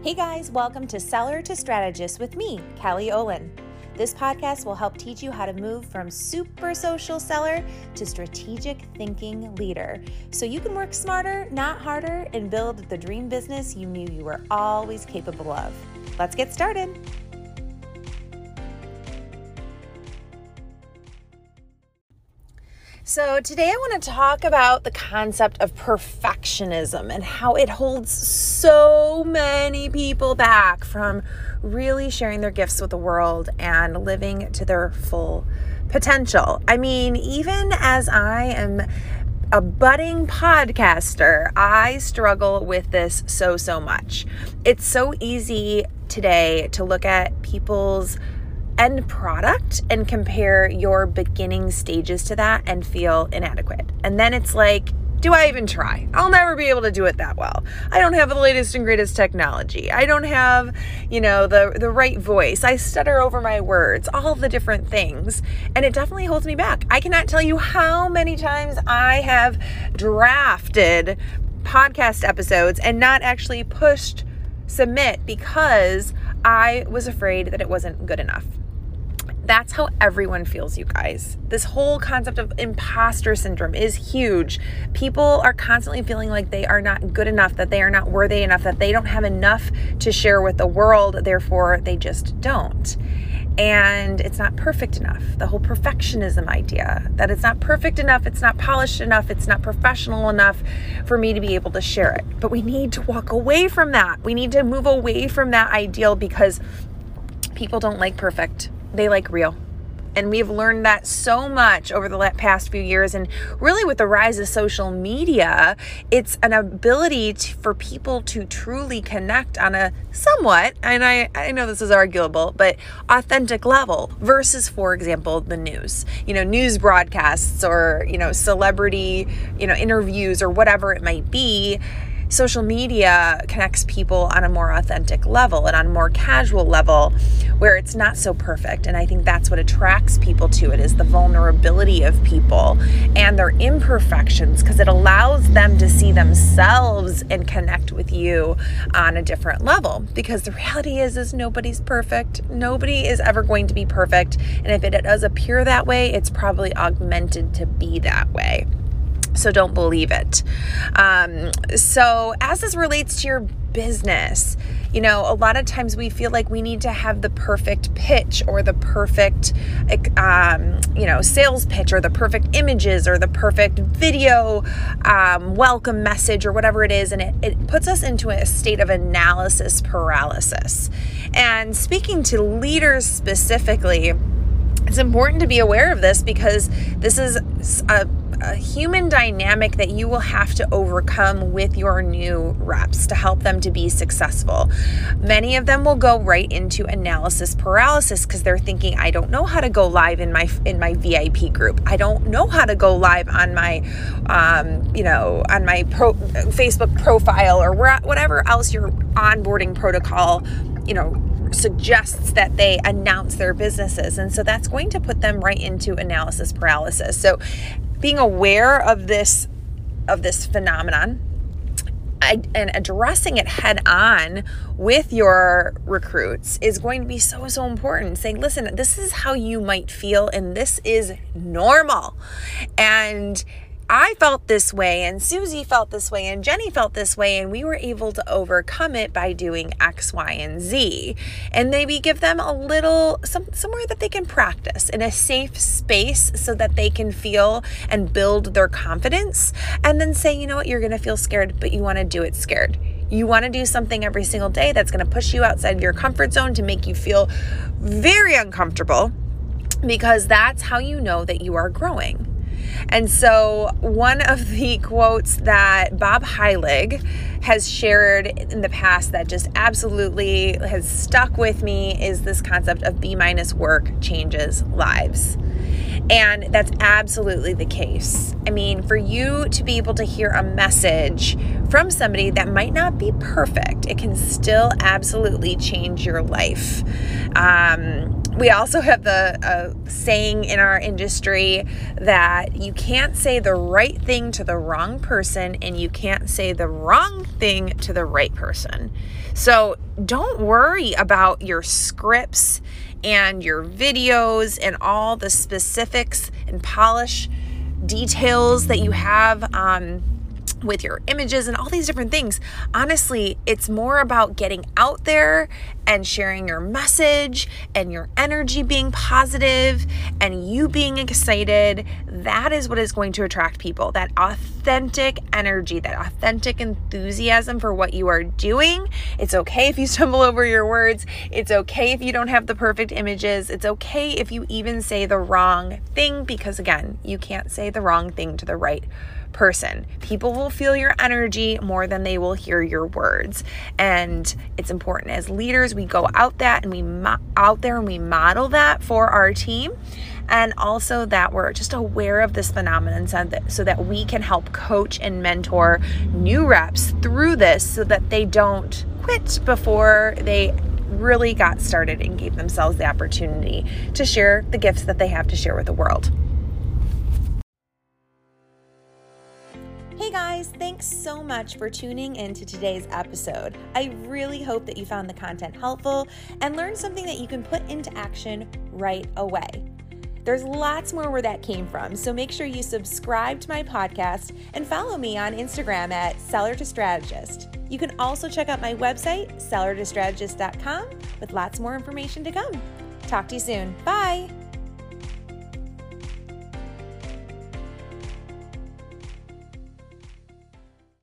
Hey guys, welcome to Seller to Strategist with me, Callie Olin. This podcast will help teach you how to move from super social seller to strategic thinking leader so you can work smarter, not harder, and build the dream business you knew you were always capable of. Let's get started. So, today I want to talk about the concept of perfectionism and how it holds so many people back from really sharing their gifts with the world and living to their full potential. I mean, even as I am a budding podcaster, I struggle with this so, so much. It's so easy today to look at people's end product and compare your beginning stages to that and feel inadequate. And then it's like, do I even try? I'll never be able to do it that well. I don't have the latest and greatest technology. I don't have, you know, the the right voice. I stutter over my words, all the different things, and it definitely holds me back. I cannot tell you how many times I have drafted podcast episodes and not actually pushed submit because I was afraid that it wasn't good enough. That's how everyone feels, you guys. This whole concept of imposter syndrome is huge. People are constantly feeling like they are not good enough, that they are not worthy enough, that they don't have enough to share with the world, therefore, they just don't. And it's not perfect enough. The whole perfectionism idea that it's not perfect enough, it's not polished enough, it's not professional enough for me to be able to share it. But we need to walk away from that. We need to move away from that ideal because people don't like perfect they like real. And we've learned that so much over the past few years. And really, with the rise of social media, it's an ability to, for people to truly connect on a somewhat, and I, I know this is arguable, but authentic level versus, for example, the news. You know, news broadcasts or, you know, celebrity, you know, interviews or whatever it might be social media connects people on a more authentic level and on a more casual level where it's not so perfect. And i think that's what attracts people to it is the vulnerability of people and their imperfections because it allows them to see themselves and connect with you on a different level. Because the reality is is nobody's perfect. Nobody is ever going to be perfect. And if it does appear that way it's probably augmented to be that way so don't believe it. Um, so, as this relates to your business, you know, a lot of times we feel like we need to have the perfect pitch or the perfect, um, you know, sales pitch or the perfect images or the perfect video um, welcome message or whatever it is. And it, it puts us into a state of analysis paralysis. And speaking to leaders specifically, it's important to be aware of this because this is a a human dynamic that you will have to overcome with your new reps to help them to be successful. Many of them will go right into analysis paralysis because they're thinking, I don't know how to go live in my in my VIP group. I don't know how to go live on my, um, you know, on my pro, Facebook profile or whatever else your onboarding protocol, you know, suggests that they announce their businesses. And so that's going to put them right into analysis paralysis. So being aware of this of this phenomenon and addressing it head on with your recruits is going to be so so important. Saying listen this is how you might feel and this is normal. And I felt this way, and Susie felt this way, and Jenny felt this way, and we were able to overcome it by doing X, Y, and Z. And maybe give them a little some, somewhere that they can practice in a safe space so that they can feel and build their confidence. And then say, you know what, you're going to feel scared, but you want to do it scared. You want to do something every single day that's going to push you outside of your comfort zone to make you feel very uncomfortable because that's how you know that you are growing. And so, one of the quotes that Bob Heilig has shared in the past that just absolutely has stuck with me is this concept of B minus work changes lives. And that's absolutely the case. I mean, for you to be able to hear a message from somebody that might not be perfect, it can still absolutely change your life. Um, we also have the uh, saying in our industry that you can't say the right thing to the wrong person and you can't say the wrong thing to the right person. So don't worry about your scripts and your videos and all the specifics and polish details that you have. Um, with your images and all these different things. Honestly, it's more about getting out there and sharing your message and your energy being positive and you being excited. That is what is going to attract people. That authentic energy, that authentic enthusiasm for what you are doing. It's okay if you stumble over your words. It's okay if you don't have the perfect images. It's okay if you even say the wrong thing because, again, you can't say the wrong thing to the right person. People will feel your energy more than they will hear your words. And it's important as leaders we go out that and we mo- out there and we model that for our team and also that we're just aware of this phenomenon so that, so that we can help coach and mentor new reps through this so that they don't quit before they really got started and gave themselves the opportunity to share the gifts that they have to share with the world. Hey guys, thanks so much for tuning in to today's episode. I really hope that you found the content helpful and learned something that you can put into action right away. There's lots more where that came from, so make sure you subscribe to my podcast and follow me on Instagram at Seller to Strategist. You can also check out my website, sellertostrategist.com, with lots more information to come. Talk to you soon. Bye.